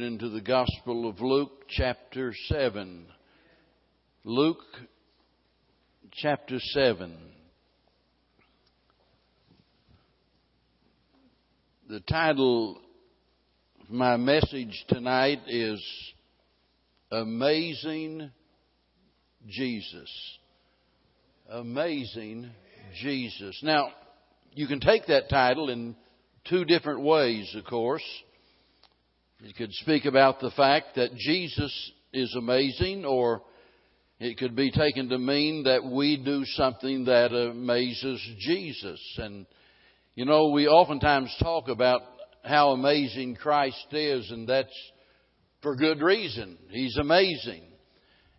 into the Gospel of Luke, chapter 7. Luke, chapter 7. The title of my message tonight is Amazing Jesus. Amazing Jesus. Now, you can take that title in two different ways, of course. You could speak about the fact that Jesus is amazing, or it could be taken to mean that we do something that amazes Jesus. And, you know, we oftentimes talk about how amazing Christ is, and that's for good reason. He's amazing.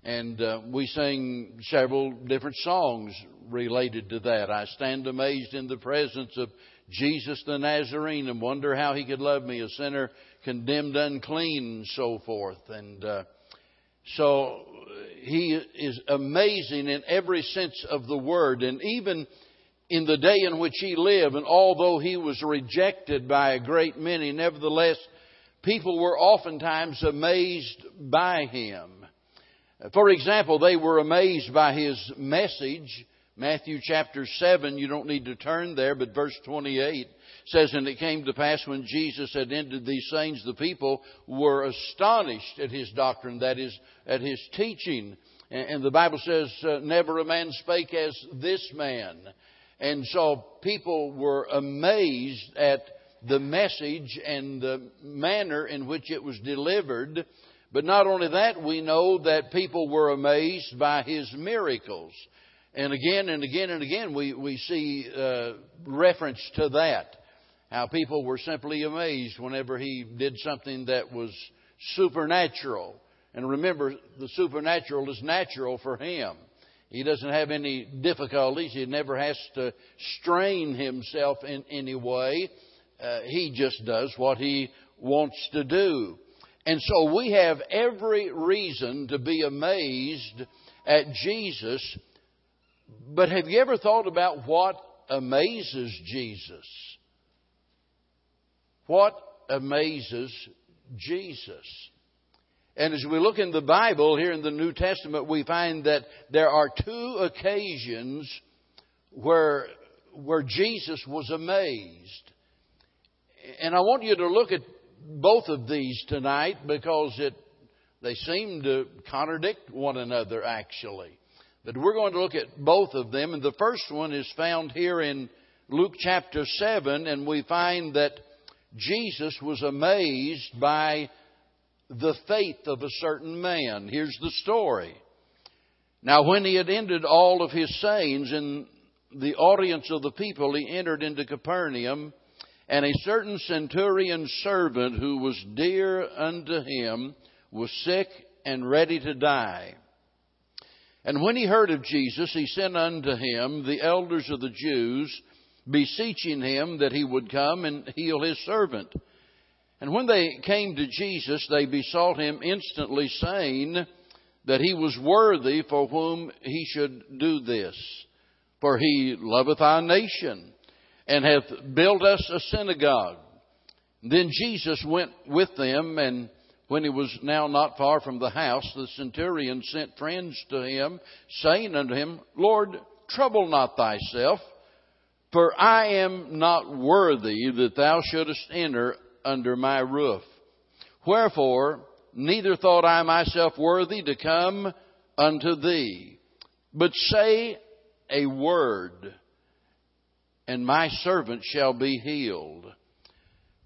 And uh, we sing several different songs related to that. I stand amazed in the presence of Jesus the Nazarene and wonder how he could love me, a sinner condemned unclean, and so forth. And uh, so he is amazing in every sense of the word. And even in the day in which he lived, and although he was rejected by a great many, nevertheless, people were oftentimes amazed by him. For example, they were amazed by his message. Matthew chapter 7, you don't need to turn there, but verse 28 says, And it came to pass when Jesus had ended these sayings, the people were astonished at his doctrine, that is, at his teaching. And the Bible says, uh, Never a man spake as this man. And so people were amazed at the message and the manner in which it was delivered. But not only that, we know that people were amazed by his miracles. And again and again and again, we, we see uh, reference to that. How people were simply amazed whenever he did something that was supernatural. And remember, the supernatural is natural for him. He doesn't have any difficulties. He never has to strain himself in any way. Uh, he just does what he wants to do. And so we have every reason to be amazed at Jesus. But have you ever thought about what amazes Jesus? What amazes Jesus? And as we look in the Bible here in the New Testament, we find that there are two occasions where, where Jesus was amazed. And I want you to look at both of these tonight because it, they seem to contradict one another actually. But we're going to look at both of them. And the first one is found here in Luke chapter 7, and we find that Jesus was amazed by the faith of a certain man. Here's the story. Now, when he had ended all of his sayings in the audience of the people, he entered into Capernaum, and a certain centurion servant who was dear unto him was sick and ready to die. And when he heard of Jesus, he sent unto him the elders of the Jews beseeching him that he would come and heal his servant. And when they came to Jesus, they besought him instantly, saying that he was worthy for whom he should do this. For he loveth our nation, and hath built us a synagogue. Then Jesus went with them, and when he was now not far from the house, the centurion sent friends to him, saying unto him, Lord, trouble not thyself for I am not worthy that thou shouldest enter under my roof. Wherefore, neither thought I myself worthy to come unto thee. But say a word, and my servant shall be healed.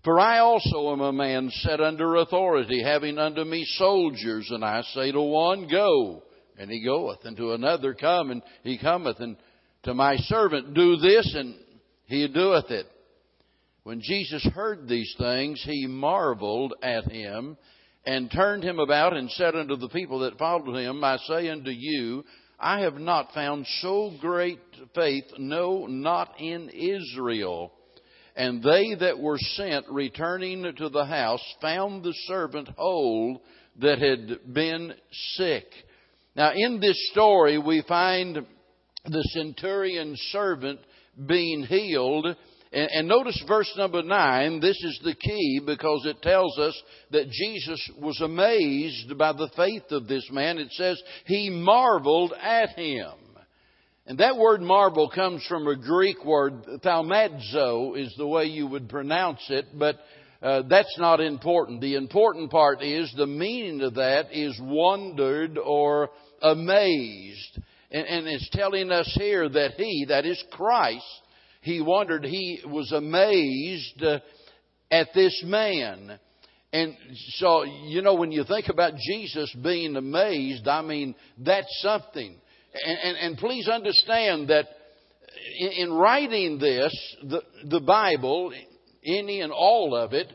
For I also am a man set under authority, having under me soldiers, and I say to one, Go, and he goeth, and to another, Come, and he cometh, and to my servant, Do this, and he doeth it. When Jesus heard these things, he marveled at him and turned him about and said unto the people that followed him, I say unto you, I have not found so great faith, no, not in Israel. And they that were sent returning to the house found the servant whole that had been sick. Now, in this story, we find the centurion's servant being healed, And, and, notice verse number nine. This is the key because it tells us that Jesus was amazed by the faith of this man. It says he marveled at him. And that word marvel comes from a Greek word, thaumazo is the way you would pronounce it, but uh, that's not important. The important part is the meaning of that is wondered or amazed. And, and it's telling us here that he, that is Christ, he wondered, he was amazed uh, at this man. And so, you know, when you think about Jesus being amazed, I mean, that's something. And, and, and please understand that in, in writing this, the, the Bible, any and all of it,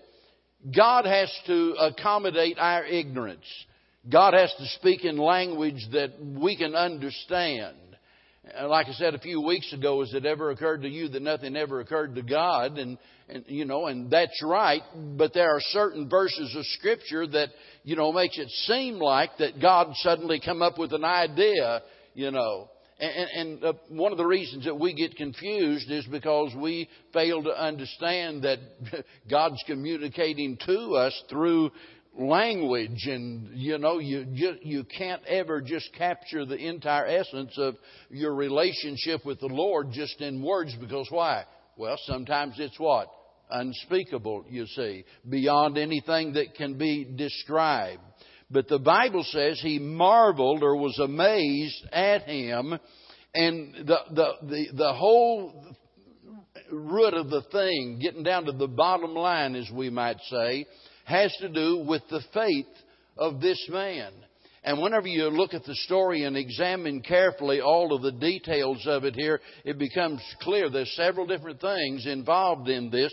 God has to accommodate our ignorance. God has to speak in language that we can understand. Uh, like I said a few weeks ago, has it ever occurred to you that nothing ever occurred to God? And, and you know, and that's right. But there are certain verses of Scripture that you know makes it seem like that God suddenly come up with an idea. You know, and, and uh, one of the reasons that we get confused is because we fail to understand that God's communicating to us through language. And you know you, you you can't ever just capture the entire essence of your relationship with the Lord just in words because why? Well sometimes it's what? Unspeakable you see beyond anything that can be described but the Bible says he marveled or was amazed at him. And the, the, the, the whole root of the thing, getting down to the bottom line, as we might say, has to do with the faith of this man. And whenever you look at the story and examine carefully all of the details of it here, it becomes clear there's several different things involved in this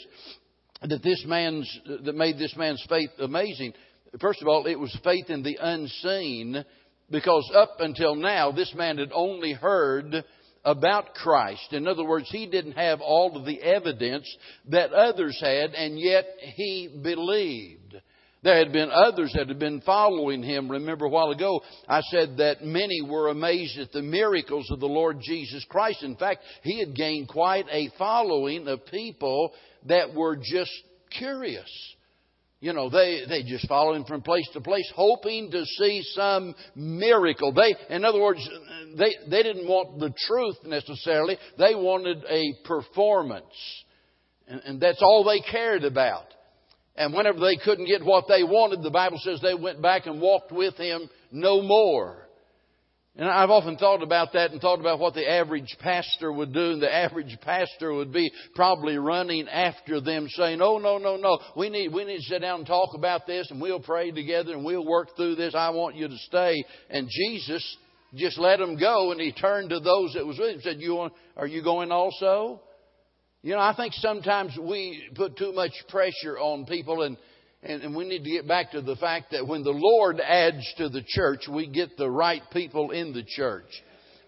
that this man's that made this man's faith amazing. First of all, it was faith in the unseen because up until now, this man had only heard about Christ. In other words, he didn't have all of the evidence that others had, and yet he believed. There had been others that had been following him. Remember a while ago, I said that many were amazed at the miracles of the Lord Jesus Christ. In fact, he had gained quite a following of people that were just curious. You know, they, they just follow him from place to place, hoping to see some miracle. They, in other words, they, they didn't want the truth necessarily. They wanted a performance. And, and that's all they cared about. And whenever they couldn't get what they wanted, the Bible says they went back and walked with him no more. And I've often thought about that and thought about what the average pastor would do. And the average pastor would be probably running after them saying, Oh, no, no, no. We need, we need to sit down and talk about this and we'll pray together and we'll work through this. I want you to stay. And Jesus just let them go and he turned to those that was with him and said, you want, are you going also? You know, I think sometimes we put too much pressure on people and and, and we need to get back to the fact that when the Lord adds to the church, we get the right people in the church.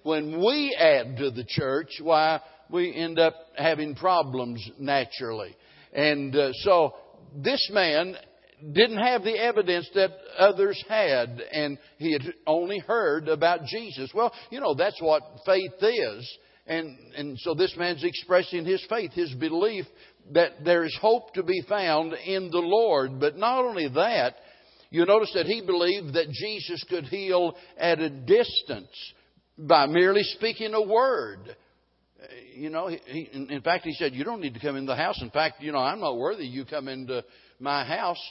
When we add to the church, why, we end up having problems naturally. And uh, so this man didn't have the evidence that others had, and he had only heard about Jesus. Well, you know, that's what faith is. And, and so this man's expressing his faith, his belief that there is hope to be found in the Lord. But not only that, you notice that he believed that Jesus could heal at a distance by merely speaking a word. You know, he, in fact, he said, You don't need to come in the house. In fact, you know, I'm not worthy you come into my house.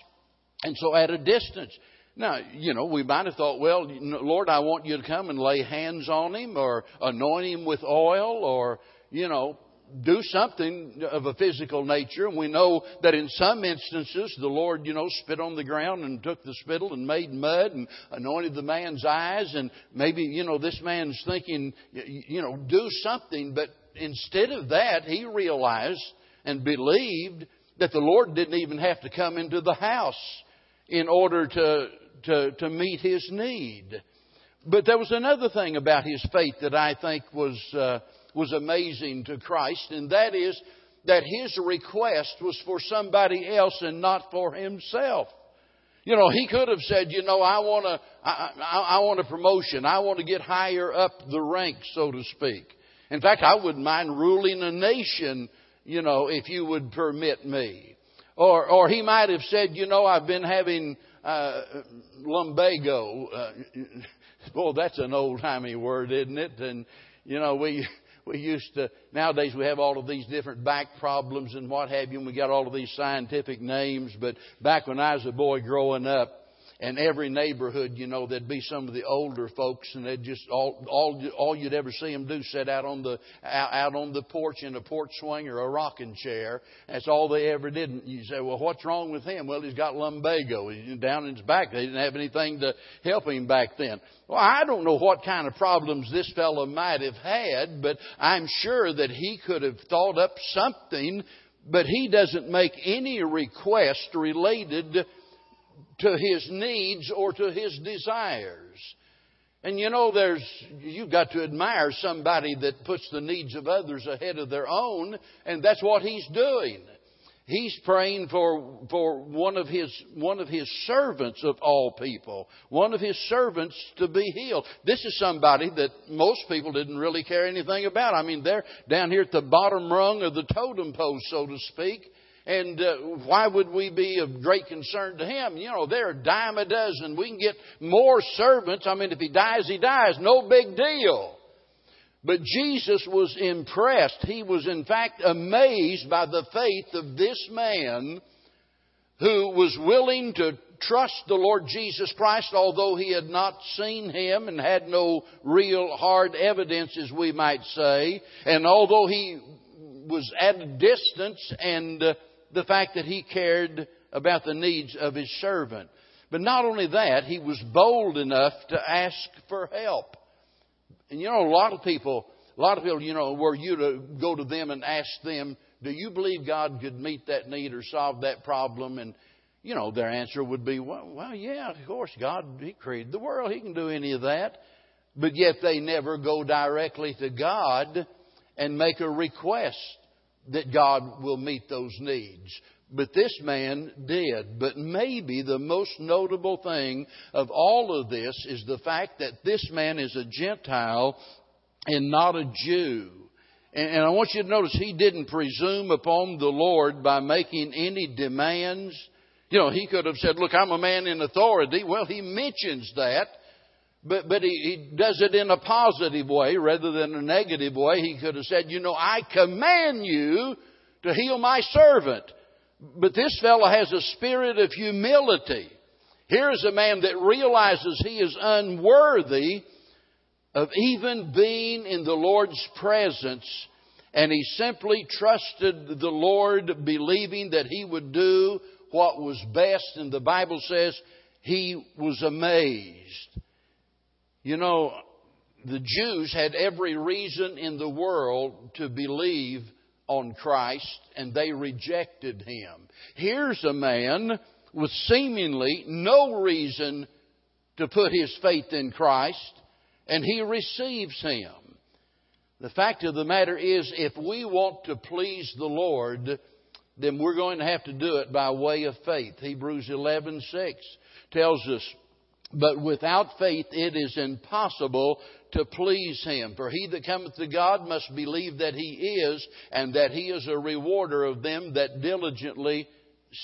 And so at a distance. Now, you know, we might have thought, well, Lord, I want you to come and lay hands on him or anoint him with oil or, you know, do something of a physical nature. And we know that in some instances, the Lord, you know, spit on the ground and took the spittle and made mud and anointed the man's eyes. And maybe, you know, this man's thinking, you know, do something. But instead of that, he realized and believed that the Lord didn't even have to come into the house in order to, to, to meet his need. But there was another thing about his faith that I think was. Uh, was amazing to Christ, and that is that his request was for somebody else and not for himself. You know, he could have said, you know, I want a, I, I, I want a promotion. I want to get higher up the ranks, so to speak. In fact, I wouldn't mind ruling a nation you know, if you would permit me. Or, or he might have said, you know, I've been having uh, lumbago. Uh, well, that's an old timey word, isn't it? And you know, we we used to nowadays we have all of these different back problems and what have you, and we got all of these scientific names. But back when I was a boy growing up, and every neighborhood, you know, there'd be some of the older folks, and they'd just all all all you'd ever see them do sit out on the out, on the porch in a porch swing or a rocking chair. That's all they ever did. And you say, well, what's wrong with him? Well, he's got lumbago. Down in his back. They didn't have anything to help him back then. Well, I don't know what kind of problems this fellow might have had, but I'm sure that he could have thought up something. But he doesn't make any request related to his needs or to his desires. And you know, there's, you've got to admire somebody that puts the needs of others ahead of their own, and that's what he's doing. He's praying for, for one of his, one of his servants of all people, one of his servants to be healed. This is somebody that most people didn't really care anything about. I mean, they're down here at the bottom rung of the totem pole, so to speak. And uh, why would we be of great concern to him? You know, they're a dime a dozen. We can get more servants. I mean, if he dies, he dies. No big deal. But Jesus was impressed. He was, in fact, amazed by the faith of this man who was willing to trust the Lord Jesus Christ, although he had not seen him and had no real hard evidence, as we might say, and although he was at a distance and uh, the fact that he cared about the needs of his servant. But not only that, he was bold enough to ask for help. And you know, a lot of people, a lot of people, you know, were you to go to them and ask them, do you believe God could meet that need or solve that problem? And, you know, their answer would be, well, well yeah, of course, God, He created the world. He can do any of that. But yet they never go directly to God and make a request that God will meet those needs. But this man did. But maybe the most notable thing of all of this is the fact that this man is a Gentile and not a Jew. And, I want you to notice he didn't presume upon the Lord by making any demands. You know, he could have said, Look, I'm a man in authority. Well, he mentions that. But, but he, he does it in a positive way rather than a negative way. He could have said, you know, I command you to heal my servant. But this fellow has a spirit of humility. Here is a man that realizes he is unworthy of even being in the Lord's presence. And he simply trusted the Lord, believing that he would do what was best. And the Bible says he was amazed. You know, the Jews had every reason in the world to believe on Christ, and they rejected him. Here's a man with seemingly no reason to put his faith in Christ, and he receives him. The fact of the matter is, if we want to please the Lord, then we're going to have to do it by way of faith. Hebrews 11:6 tells us but without faith it is impossible to please him. For he that cometh to God must believe that he is, and that he is a rewarder of them that diligently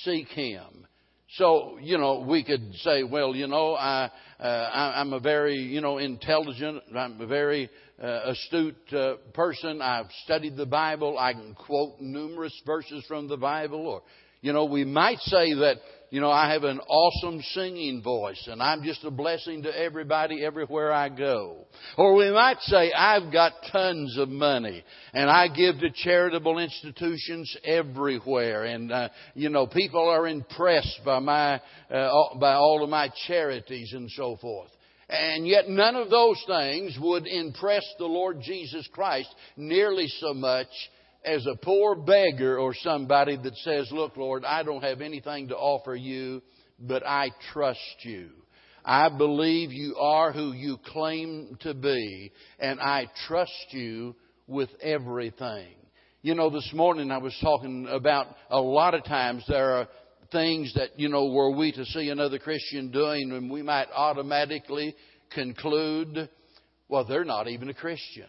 seek him. So, you know, we could say, well, you know, I, uh, I, am a very, you know, intelligent, I'm a very uh, astute uh, person. I've studied the Bible. I can quote numerous verses from the Bible. Or, you know, we might say that you know, I have an awesome singing voice and I'm just a blessing to everybody everywhere I go. Or we might say, I've got tons of money and I give to charitable institutions everywhere and, uh, you know, people are impressed by my, uh, by all of my charities and so forth. And yet none of those things would impress the Lord Jesus Christ nearly so much as a poor beggar or somebody that says, Look, Lord, I don't have anything to offer you, but I trust you. I believe you are who you claim to be, and I trust you with everything. You know, this morning I was talking about a lot of times there are things that, you know, were we to see another Christian doing, and we might automatically conclude, well, they're not even a Christian.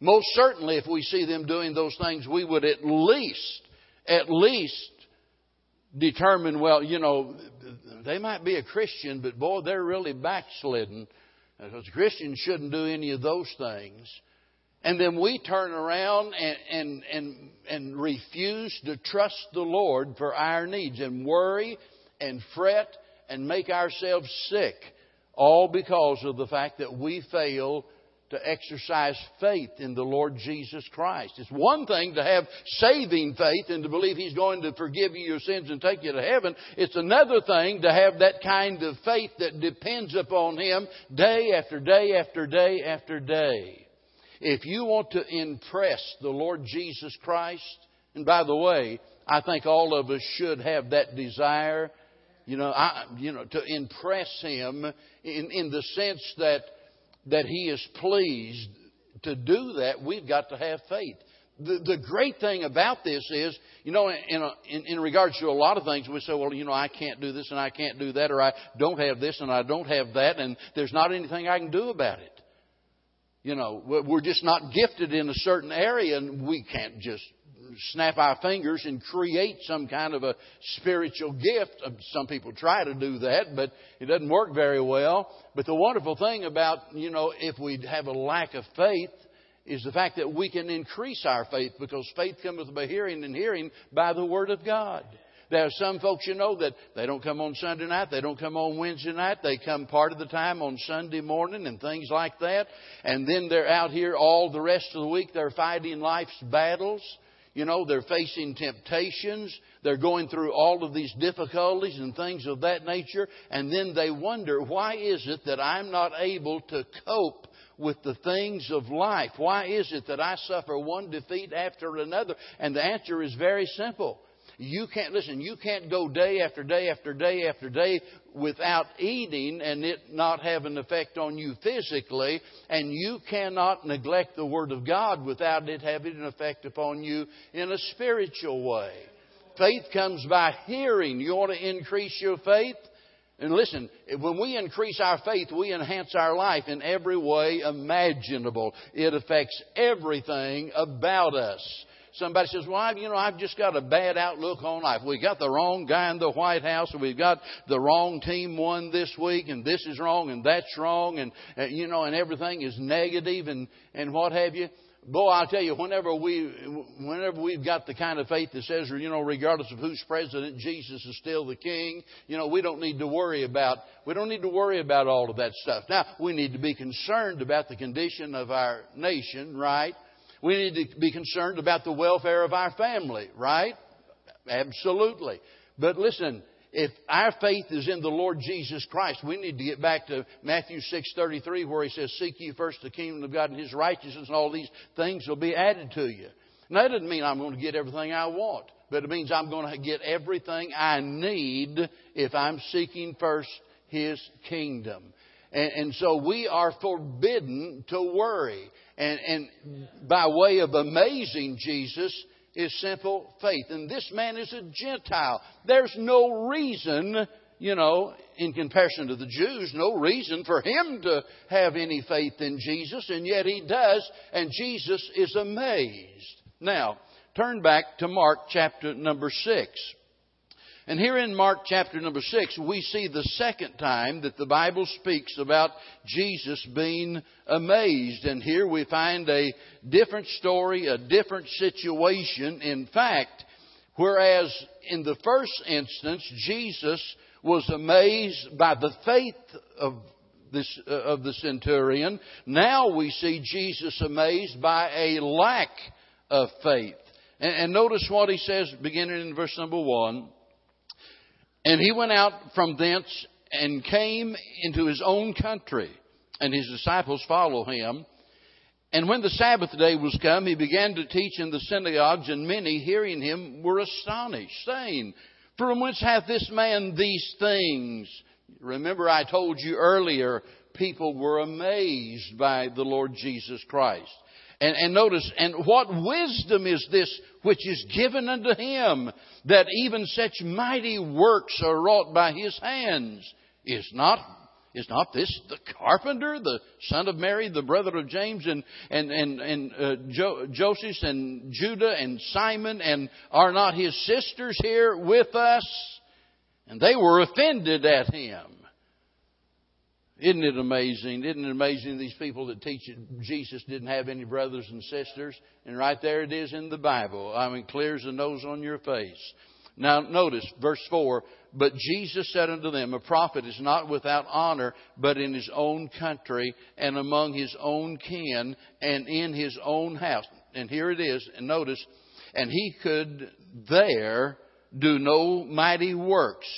Most certainly, if we see them doing those things, we would at least, at least determine, well, you know, they might be a Christian, but boy, they're really backslidden. Because Christians shouldn't do any of those things. And then we turn around and, and, and, and refuse to trust the Lord for our needs and worry and fret and make ourselves sick, all because of the fact that we fail to exercise faith in the Lord Jesus Christ. It's one thing to have saving faith and to believe He's going to forgive you your sins and take you to heaven. It's another thing to have that kind of faith that depends upon Him day after day after day after day. If you want to impress the Lord Jesus Christ, and by the way, I think all of us should have that desire, you know, I, you know, to impress Him in, in the sense that that He is pleased to do that, we've got to have faith. The, the great thing about this is, you know, in, a, in, in regards to a lot of things, we say, well, you know, I can't do this and I can't do that, or I don't have this and I don't have that, and there's not anything I can do about it. You know, we're just not gifted in a certain area, and we can't just snap our fingers and create some kind of a spiritual gift. Um, some people try to do that, but it doesn't work very well. But the wonderful thing about, you know, if we have a lack of faith, is the fact that we can increase our faith because faith cometh by hearing and hearing by the Word of God. There are some folks you know that they don't come on Sunday night, they don't come on Wednesday night, they come part of the time on Sunday morning and things like that. And then they're out here all the rest of the week, they're fighting life's battles. You know, they're facing temptations. They're going through all of these difficulties and things of that nature. And then they wonder, why is it that I'm not able to cope with the things of life? Why is it that I suffer one defeat after another? And the answer is very simple. You can't, listen, you can't go day after day after day after day without eating and it not have an effect on you physically, and you cannot neglect the Word of God without it having an effect upon you in a spiritual way. Faith comes by hearing. You want to increase your faith? And listen, when we increase our faith, we enhance our life in every way imaginable. It affects everything about us. Somebody says, well, you know, I've just got a bad outlook on life. We got the wrong guy in the White House, and we've got the wrong team won this week, and this is wrong, and that's wrong, and, you know, and everything is negative, and, and what have you. Boy, I'll tell you, whenever we, whenever we've got the kind of faith that says, you know, regardless of who's president, Jesus is still the king. You know, we don't need to worry about, we don't need to worry about all of that stuff. Now, we need to be concerned about the condition of our nation, right? We need to be concerned about the welfare of our family, right? Absolutely. But listen, if our faith is in the Lord Jesus Christ, we need to get back to Matthew 6:33 where he says, "Seek ye first the kingdom of God and his righteousness, and all these things will be added to you." Now, that doesn't mean I'm going to get everything I want, but it means I'm going to get everything I need if I'm seeking first his kingdom. And, and so we are forbidden to worry. And, and by way of amazing Jesus is simple faith. And this man is a Gentile. There's no reason, you know, in comparison to the Jews, no reason for him to have any faith in Jesus, and yet he does, and Jesus is amazed. Now, turn back to Mark chapter number 6. And here in Mark chapter number 6, we see the second time that the Bible speaks about Jesus being amazed. And here we find a different story, a different situation. In fact, whereas in the first instance, Jesus was amazed by the faith of this, uh, of the centurion, now we see Jesus amazed by a lack of faith. And, and notice what he says beginning in verse number 1. And he went out from thence and came into his own country, and his disciples followed him. And when the Sabbath day was come, he began to teach in the synagogues, and many, hearing him, were astonished, saying, From whence hath this man these things? Remember, I told you earlier, people were amazed by the Lord Jesus Christ. And, and notice, and what wisdom is this which is given unto him, that even such mighty works are wrought by his hands? Is not Is not this the carpenter, the son of Mary, the brother of James and and and and uh, jo- Joseph and Judah and Simon, and are not his sisters here with us? And they were offended at him. Isn't it amazing? Isn't it amazing these people that teach that Jesus didn't have any brothers and sisters? And right there it is in the Bible. I mean, clear as the nose on your face. Now notice verse 4, but Jesus said unto them, a prophet is not without honor, but in his own country and among his own kin and in his own house. And here it is, and notice, and he could there do no mighty works,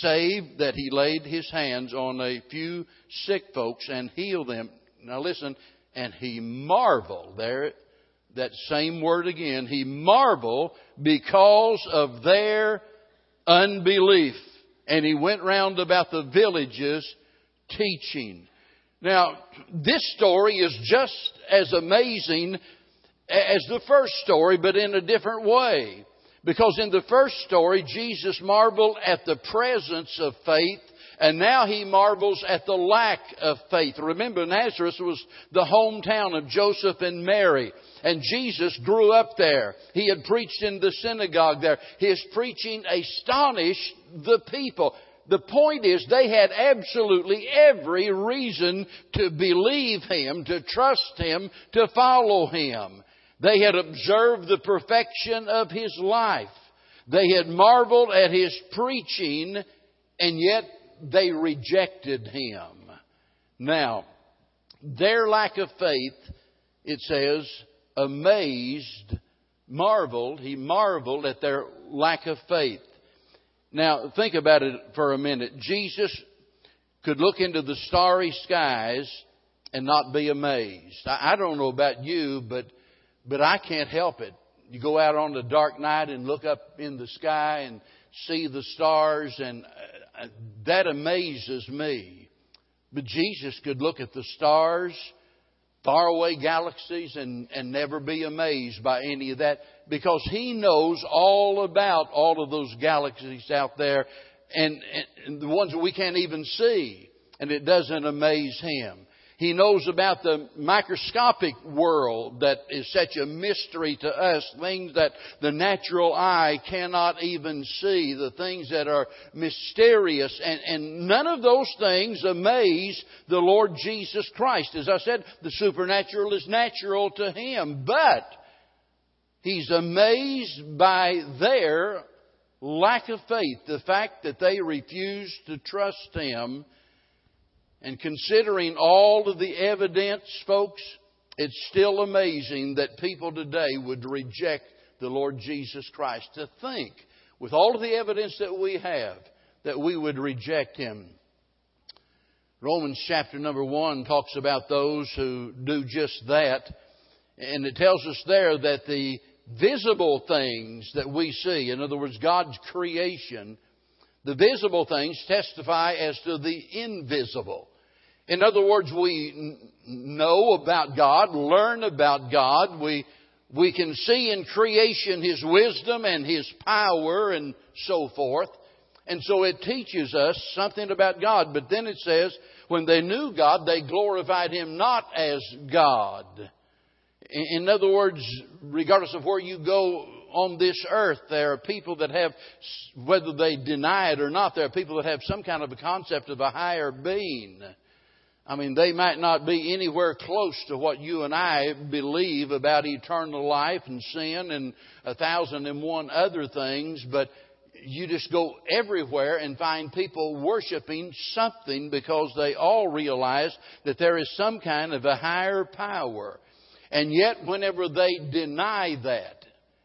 save that he laid his hands on a few sick folks and healed them. Now listen, and he marveled there that same word again. He marveled because of their unbelief. And he went round about the villages teaching. Now, this story is just as amazing as the first story, but in a different way. Because in the first story, Jesus marveled at the presence of faith and now he marvels at the lack of faith. Remember, Nazareth was the hometown of Joseph and Mary. And Jesus grew up there. He had preached in the synagogue there. His preaching astonished the people. The point is, they had absolutely every reason to believe him, to trust him, to follow him. They had observed the perfection of his life. They had marveled at his preaching, and yet they rejected him. Now, their lack of faith, it says, amazed, marveled, he marveled at their lack of faith. Now, think about it for a minute. Jesus could look into the starry skies and not be amazed. I, don't know about you, but, but I can't help it. You go out on the dark night and look up in the sky and see the stars, and uh, that amazes me. But Jesus could look at the stars, faraway galaxies, and, and never be amazed by any of that because He knows all about all of those galaxies out there and, and the ones that we can't even see. And it doesn't amaze Him. He knows about the microscopic world that is such a mystery to us, things that the natural eye cannot even see, the things that are mysterious, and, and none of those things amaze the Lord Jesus Christ. As I said, the supernatural is natural to Him, but He's amazed by their lack of faith, the fact that they refuse to trust Him and considering all of the evidence, folks, it's still amazing that people today would reject the Lord Jesus Christ. To think, with all of the evidence that we have, that we would reject Him. Romans chapter number one talks about those who do just that. And it tells us there that the visible things that we see, in other words, God's creation, the visible things testify as to the invisible. In other words, we know about God, learn about God. We, we can see in creation His wisdom and His power and so forth. And so it teaches us something about God. But then it says, when they knew God, they glorified Him not as God. In other words, regardless of where you go on this earth, there are people that have, whether they deny it or not, there are people that have some kind of a concept of a higher being. I mean, they might not be anywhere close to what you and I believe about eternal life and sin and a thousand and one other things, but you just go everywhere and find people worshiping something because they all realize that there is some kind of a higher power. And yet, whenever they deny that,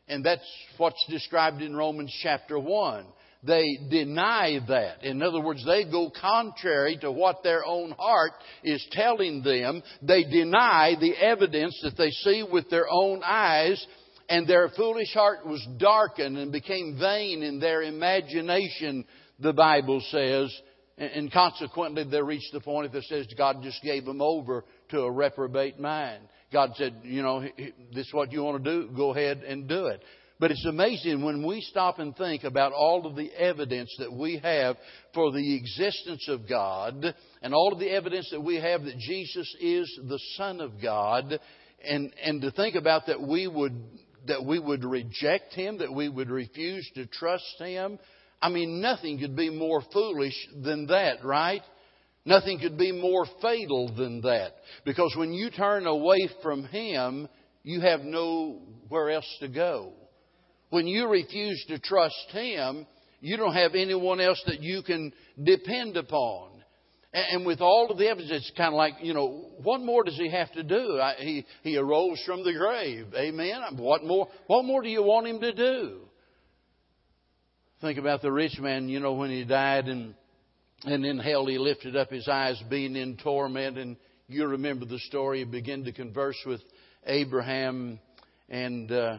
and that's what's described in Romans chapter 1, they deny that. In other words, they go contrary to what their own heart is telling them. They deny the evidence that they see with their own eyes, and their foolish heart was darkened and became vain in their imagination, the Bible says. And consequently, they reached the point that says God just gave them over to a reprobate mind. God said, you know, this is what you want to do, go ahead and do it. But it's amazing when we stop and think about all of the evidence that we have for the existence of God and all of the evidence that we have that Jesus is the Son of God and, and to think about that we would that we would reject him, that we would refuse to trust him. I mean, nothing could be more foolish than that, right? Nothing could be more fatal than that. Because when you turn away from him, you have nowhere else to go. When you refuse to trust him, you don't have anyone else that you can depend upon. And with all of the evidence, it's kind of like, you know, what more does he have to do? He, he arose from the grave. Amen. What more, what more do you want him to do? Think about the rich man, you know, when he died and, and in hell he lifted up his eyes being in torment. And you remember the story. He began to converse with Abraham. And uh,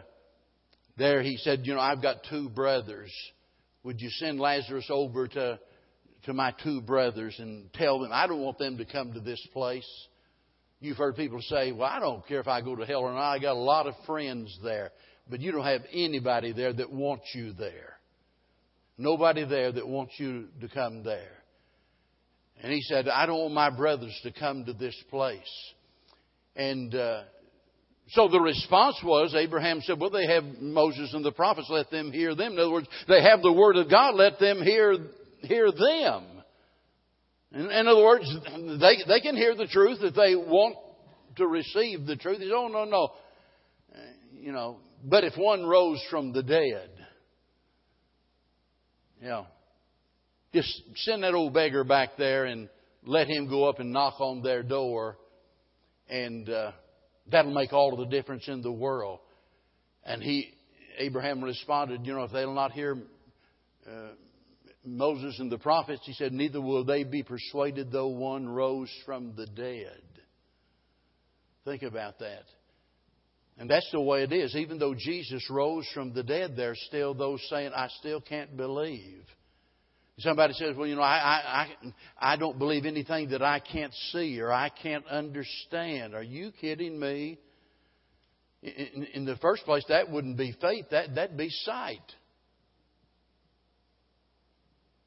there he said, you know, I've got two brothers. Would you send Lazarus over to to my two brothers and tell them, I don't want them to come to this place. You've heard people say, Well, I don't care if I go to hell or not. I got a lot of friends there. But you don't have anybody there that wants you there. Nobody there that wants you to come there. And he said, I don't want my brothers to come to this place. And uh, so the response was, Abraham said, Well, they have Moses and the prophets, let them hear them. In other words, they have the Word of God, let them hear hear them. In, in other words, they, they can hear the truth if they want to receive the truth. He said, oh, no, no. You know, but if one rose from the dead, know, just send that old beggar back there and let him go up and knock on their door, and uh, that'll make all of the difference in the world. And he, Abraham responded, you know, if they'll not hear uh, Moses and the prophets, he said, Neither will they be persuaded though one rose from the dead. Think about that. And that's the way it is. Even though Jesus rose from the dead, there's still those saying, I still can't believe. Somebody says, Well, you know, I, I, I don't believe anything that I can't see or I can't understand. Are you kidding me? In, in the first place, that wouldn't be faith, that, that'd be sight.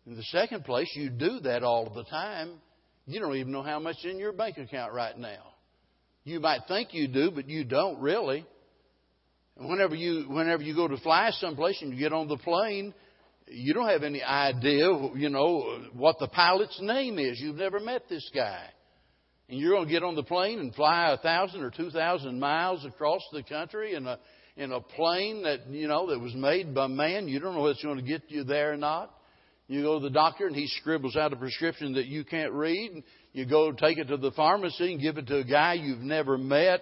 In the second place, you do that all the time. You don't even know how much in your bank account right now. You might think you do, but you don't really. Whenever you whenever you go to fly someplace and you get on the plane, you don't have any idea, you know, what the pilot's name is. You've never met this guy. And you're going to get on the plane and fly a thousand or two thousand miles across the country in a in a plane that you know that was made by man. You don't know it's going to get you there or not. You go to the doctor and he scribbles out a prescription that you can't read. You go take it to the pharmacy and give it to a guy you've never met.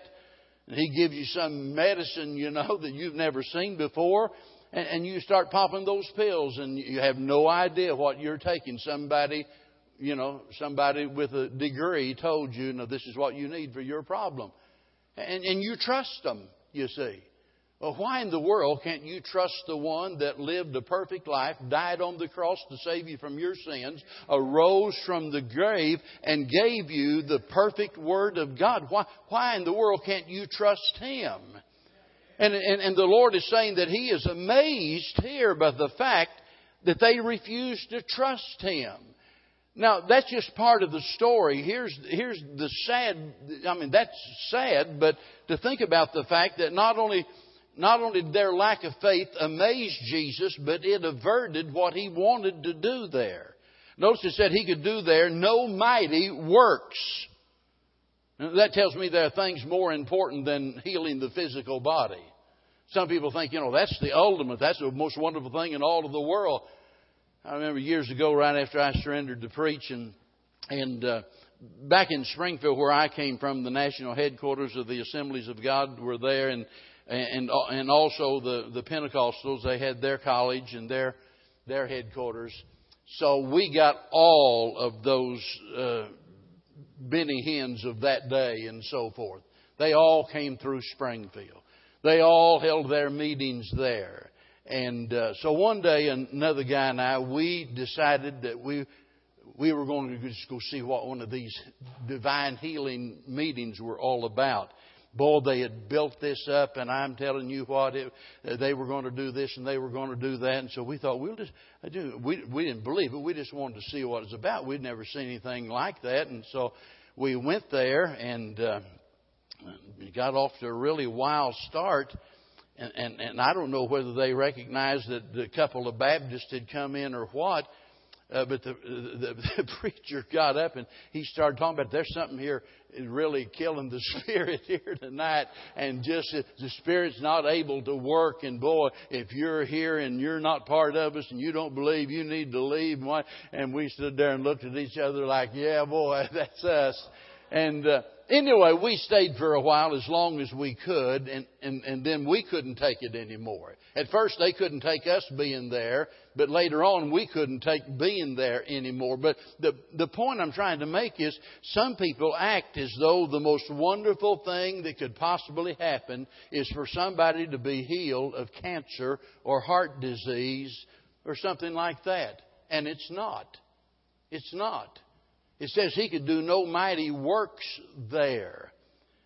And he gives you some medicine, you know, that you've never seen before. And, and you start popping those pills and you have no idea what you're taking. Somebody, you know, somebody with a degree told you, no, this is what you need for your problem. And, and you trust them, you see. Well, why in the world can't you trust the one that lived a perfect life, died on the cross to save you from your sins, arose from the grave, and gave you the perfect Word of God? Why, why in the world can't you trust Him? And, and, and the Lord is saying that He is amazed here by the fact that they refuse to trust Him. Now, that's just part of the story. Here's, here's the sad, I mean, that's sad, but to think about the fact that not only not only did their lack of faith amaze Jesus, but it averted what he wanted to do there. Notice it said he could do there no mighty works. That tells me there are things more important than healing the physical body. Some people think, you know, that's the ultimate, that's the most wonderful thing in all of the world. I remember years ago, right after I surrendered to preach, and, and uh, back in Springfield, where I came from, the national headquarters of the Assemblies of God were there, and and and also the the Pentecostals they had their college and their their headquarters. So we got all of those uh, Benny Hinns of that day and so forth. They all came through Springfield. They all held their meetings there. And uh, so one day, another guy and I, we decided that we we were going to just go see what one of these divine healing meetings were all about. Boy, they had built this up, and I'm telling you what, it, they were going to do this and they were going to do that. And so we thought, we'll just, we, we didn't believe it. We just wanted to see what it was about. We'd never seen anything like that. And so we went there and uh, got off to a really wild start. And, and, and I don't know whether they recognized that the couple of Baptists had come in or what. Uh, but the, the, the preacher got up and he started talking about there's something here really killing the spirit here tonight, and just the spirit's not able to work. And boy, if you're here and you're not part of us and you don't believe, you need to leave. And we stood there and looked at each other like, yeah, boy, that's us. And uh, anyway, we stayed for a while as long as we could, and, and, and then we couldn't take it anymore. At first, they couldn't take us being there, but later on, we couldn't take being there anymore. But the, the point I'm trying to make is some people act as though the most wonderful thing that could possibly happen is for somebody to be healed of cancer or heart disease or something like that. And it's not. It's not. It says he could do no mighty works there.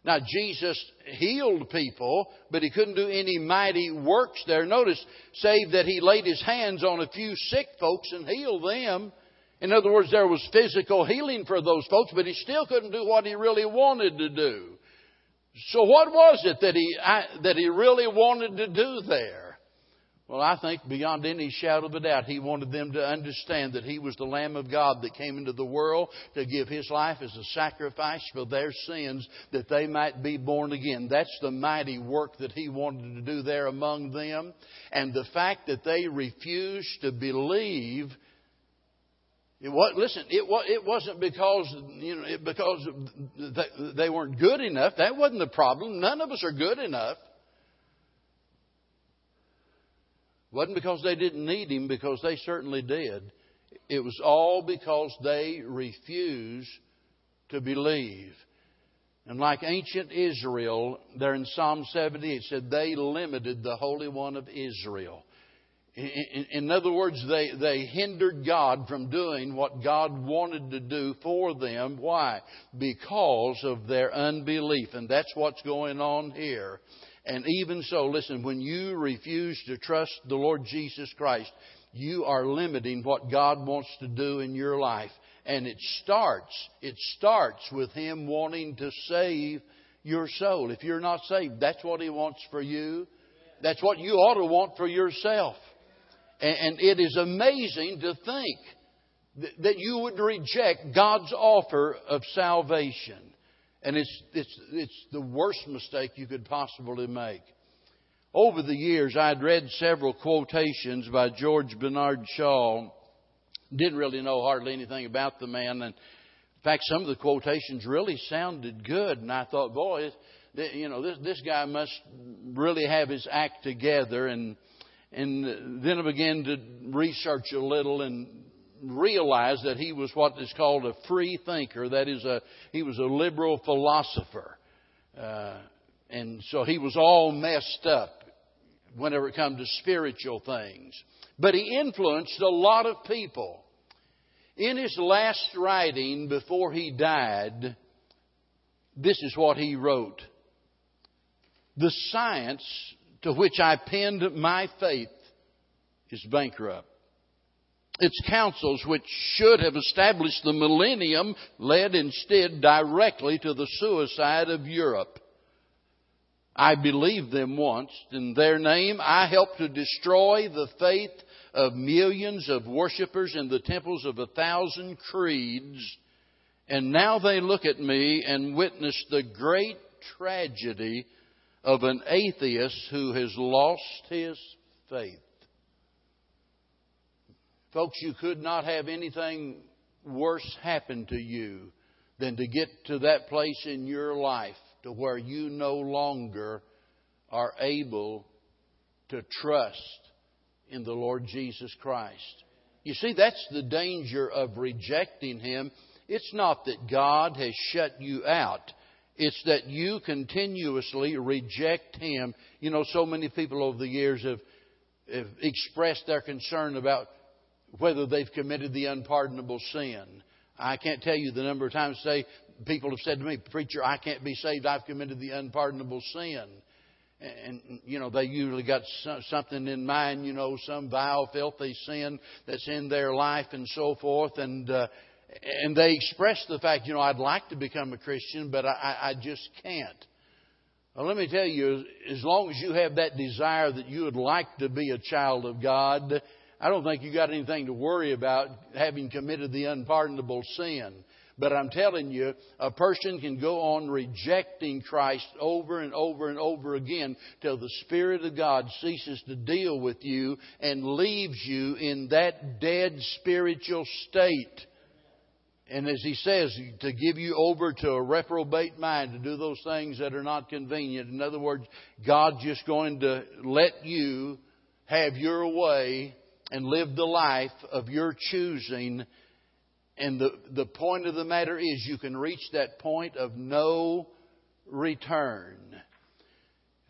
Now, Jesus healed people, but he couldn't do any mighty works there. Notice, save that he laid his hands on a few sick folks and healed them. In other words, there was physical healing for those folks, but he still couldn't do what he really wanted to do. So what was it that he, that he really wanted to do there? Well, I think beyond any shadow of a doubt, he wanted them to understand that he was the Lamb of God that came into the world to give his life as a sacrifice for their sins that they might be born again. That's the mighty work that he wanted to do there among them. And the fact that they refused to believe it was, listen, it, was, it wasn't because, you know, because they weren't good enough. That wasn't the problem. None of us are good enough. It wasn't because they didn't need him, because they certainly did. It was all because they refused to believe. And like ancient Israel, there in Psalm 70, it said they limited the Holy One of Israel. In, in, other words, they, they hindered God from doing what God wanted to do for them. Why? Because of their unbelief. And that's what's going on here. And even so, listen, when you refuse to trust the Lord Jesus Christ, you are limiting what God wants to do in your life. And it starts, it starts with Him wanting to save your soul. If you're not saved, that's what He wants for you. That's what you ought to want for yourself. And it is amazing to think that you would reject God's offer of salvation. And it's, it's, it's the worst mistake you could possibly make. Over the years, I had read several quotations by George Bernard Shaw. Didn't really know hardly anything about the man. And in fact, some of the quotations really sounded good. And I thought, boy, you know, this, this guy must really have his act together. And, and then I began to research a little and realized that he was what is called a free thinker. That is, a, he was a liberal philosopher. Uh, and so he was all messed up whenever it comes to spiritual things. But he influenced a lot of people. In his last writing before he died, this is what he wrote The science to which I pinned my faith is bankrupt. Its counsels, which should have established the millennium, led instead directly to the suicide of Europe. I believed them once. In their name, I helped to destroy the faith of millions of worshippers in the temples of a thousand creeds. And now they look at me and witness the great tragedy of an atheist who has lost his faith. Folks, you could not have anything worse happen to you than to get to that place in your life to where you no longer are able to trust in the Lord Jesus Christ. You see, that's the danger of rejecting Him. It's not that God has shut you out. It's that you continuously reject Him. You know, so many people over the years have, have expressed their concern about whether they've committed the unpardonable sin. I can't tell you the number of times they people have said to me, Preacher, I can't be saved. I've committed the unpardonable sin. And, you know, they usually got something in mind, you know, some vile, filthy sin that's in their life and so forth. And, uh, and they express the fact, you know, I'd like to become a Christian, but I, I just can't. Well, let me tell you, as long as you have that desire that you would like to be a child of God, I don't think you got anything to worry about having committed the unpardonable sin. But I'm telling you, a person can go on rejecting Christ over and over and over again till the Spirit of God ceases to deal with you and leaves you in that dead spiritual state. And as he says, to give you over to a reprobate mind, to do those things that are not convenient. In other words, God's just going to let you have your way and live the life of your choosing and the, the point of the matter is, you can reach that point of no return.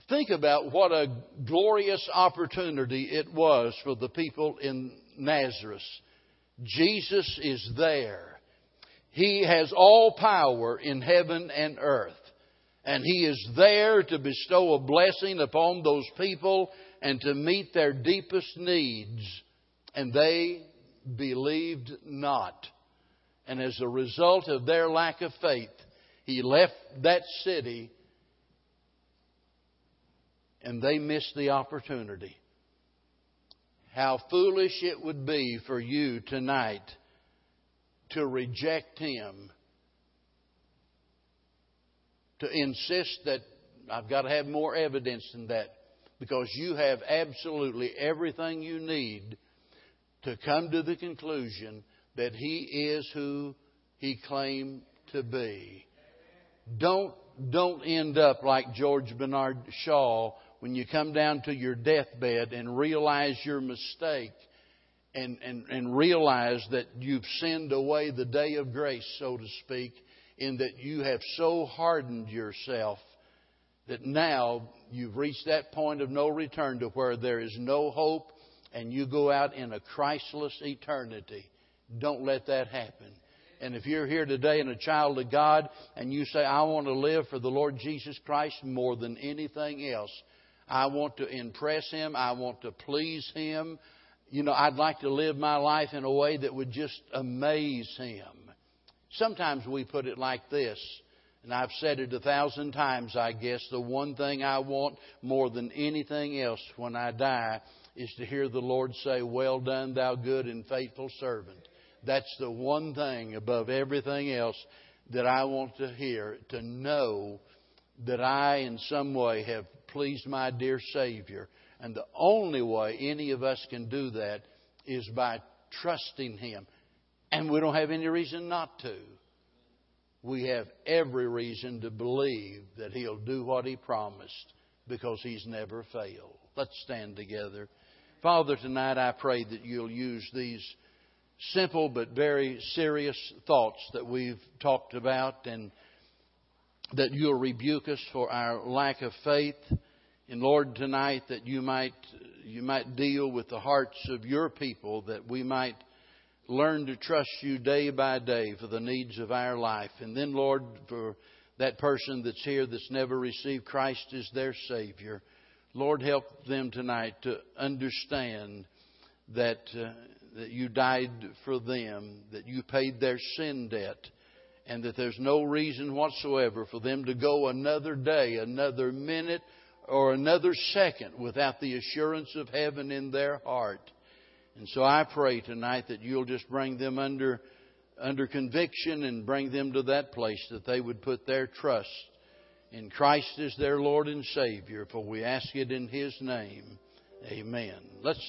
Think about what a glorious opportunity it was for the people in Nazareth. Jesus is there. He has all power in heaven and earth. And He is there to bestow a blessing upon those people and to meet their deepest needs. And they believed not. And as a result of their lack of faith, he left that city and they missed the opportunity. How foolish it would be for you tonight to reject him, to insist that I've got to have more evidence than that, because you have absolutely everything you need to come to the conclusion that he is who he claimed to be. Don't, don't end up like George Bernard Shaw when you come down to your deathbed and realize your mistake and, and, and realize that you've sinned away the day of grace, so to speak, in that you have so hardened yourself that now you've reached that point of no return to where there is no hope and you go out in a Christless eternity. Don't let that happen. And if you're here today and a child of God and you say, I want to live for the Lord Jesus Christ more than anything else, I want to impress Him, I want to please Him. You know, I'd like to live my life in a way that would just amaze Him. Sometimes we put it like this, and I've said it a thousand times, I guess. The one thing I want more than anything else when I die is to hear the Lord say, Well done, thou good and faithful servant. That's the one thing above everything else that I want to hear, to know that I in some way have pleased my dear Savior. And the only way any of us can do that is by trusting Him. And we don't have any reason not to. We have every reason to believe that He'll do what He promised because He's never failed. Let's stand together. Father, tonight I pray that you'll use these simple but very serious thoughts that we've talked about and that you'll rebuke us for our lack of faith. And Lord, tonight that you might, you might deal with the hearts of your people, that we might learn to trust you day by day for the needs of our life. And then, Lord, for that person that's here that's never received Christ as their Savior, Lord, help them tonight to understand that uh, that you died for them, that you paid their sin debt, and that there's no reason whatsoever for them to go another day, another minute, or another second without the assurance of heaven in their heart. And so I pray tonight that you'll just bring them under, under conviction and bring them to that place that they would put their trust in Christ as their Lord and Savior. For we ask it in His name. Amen. Let's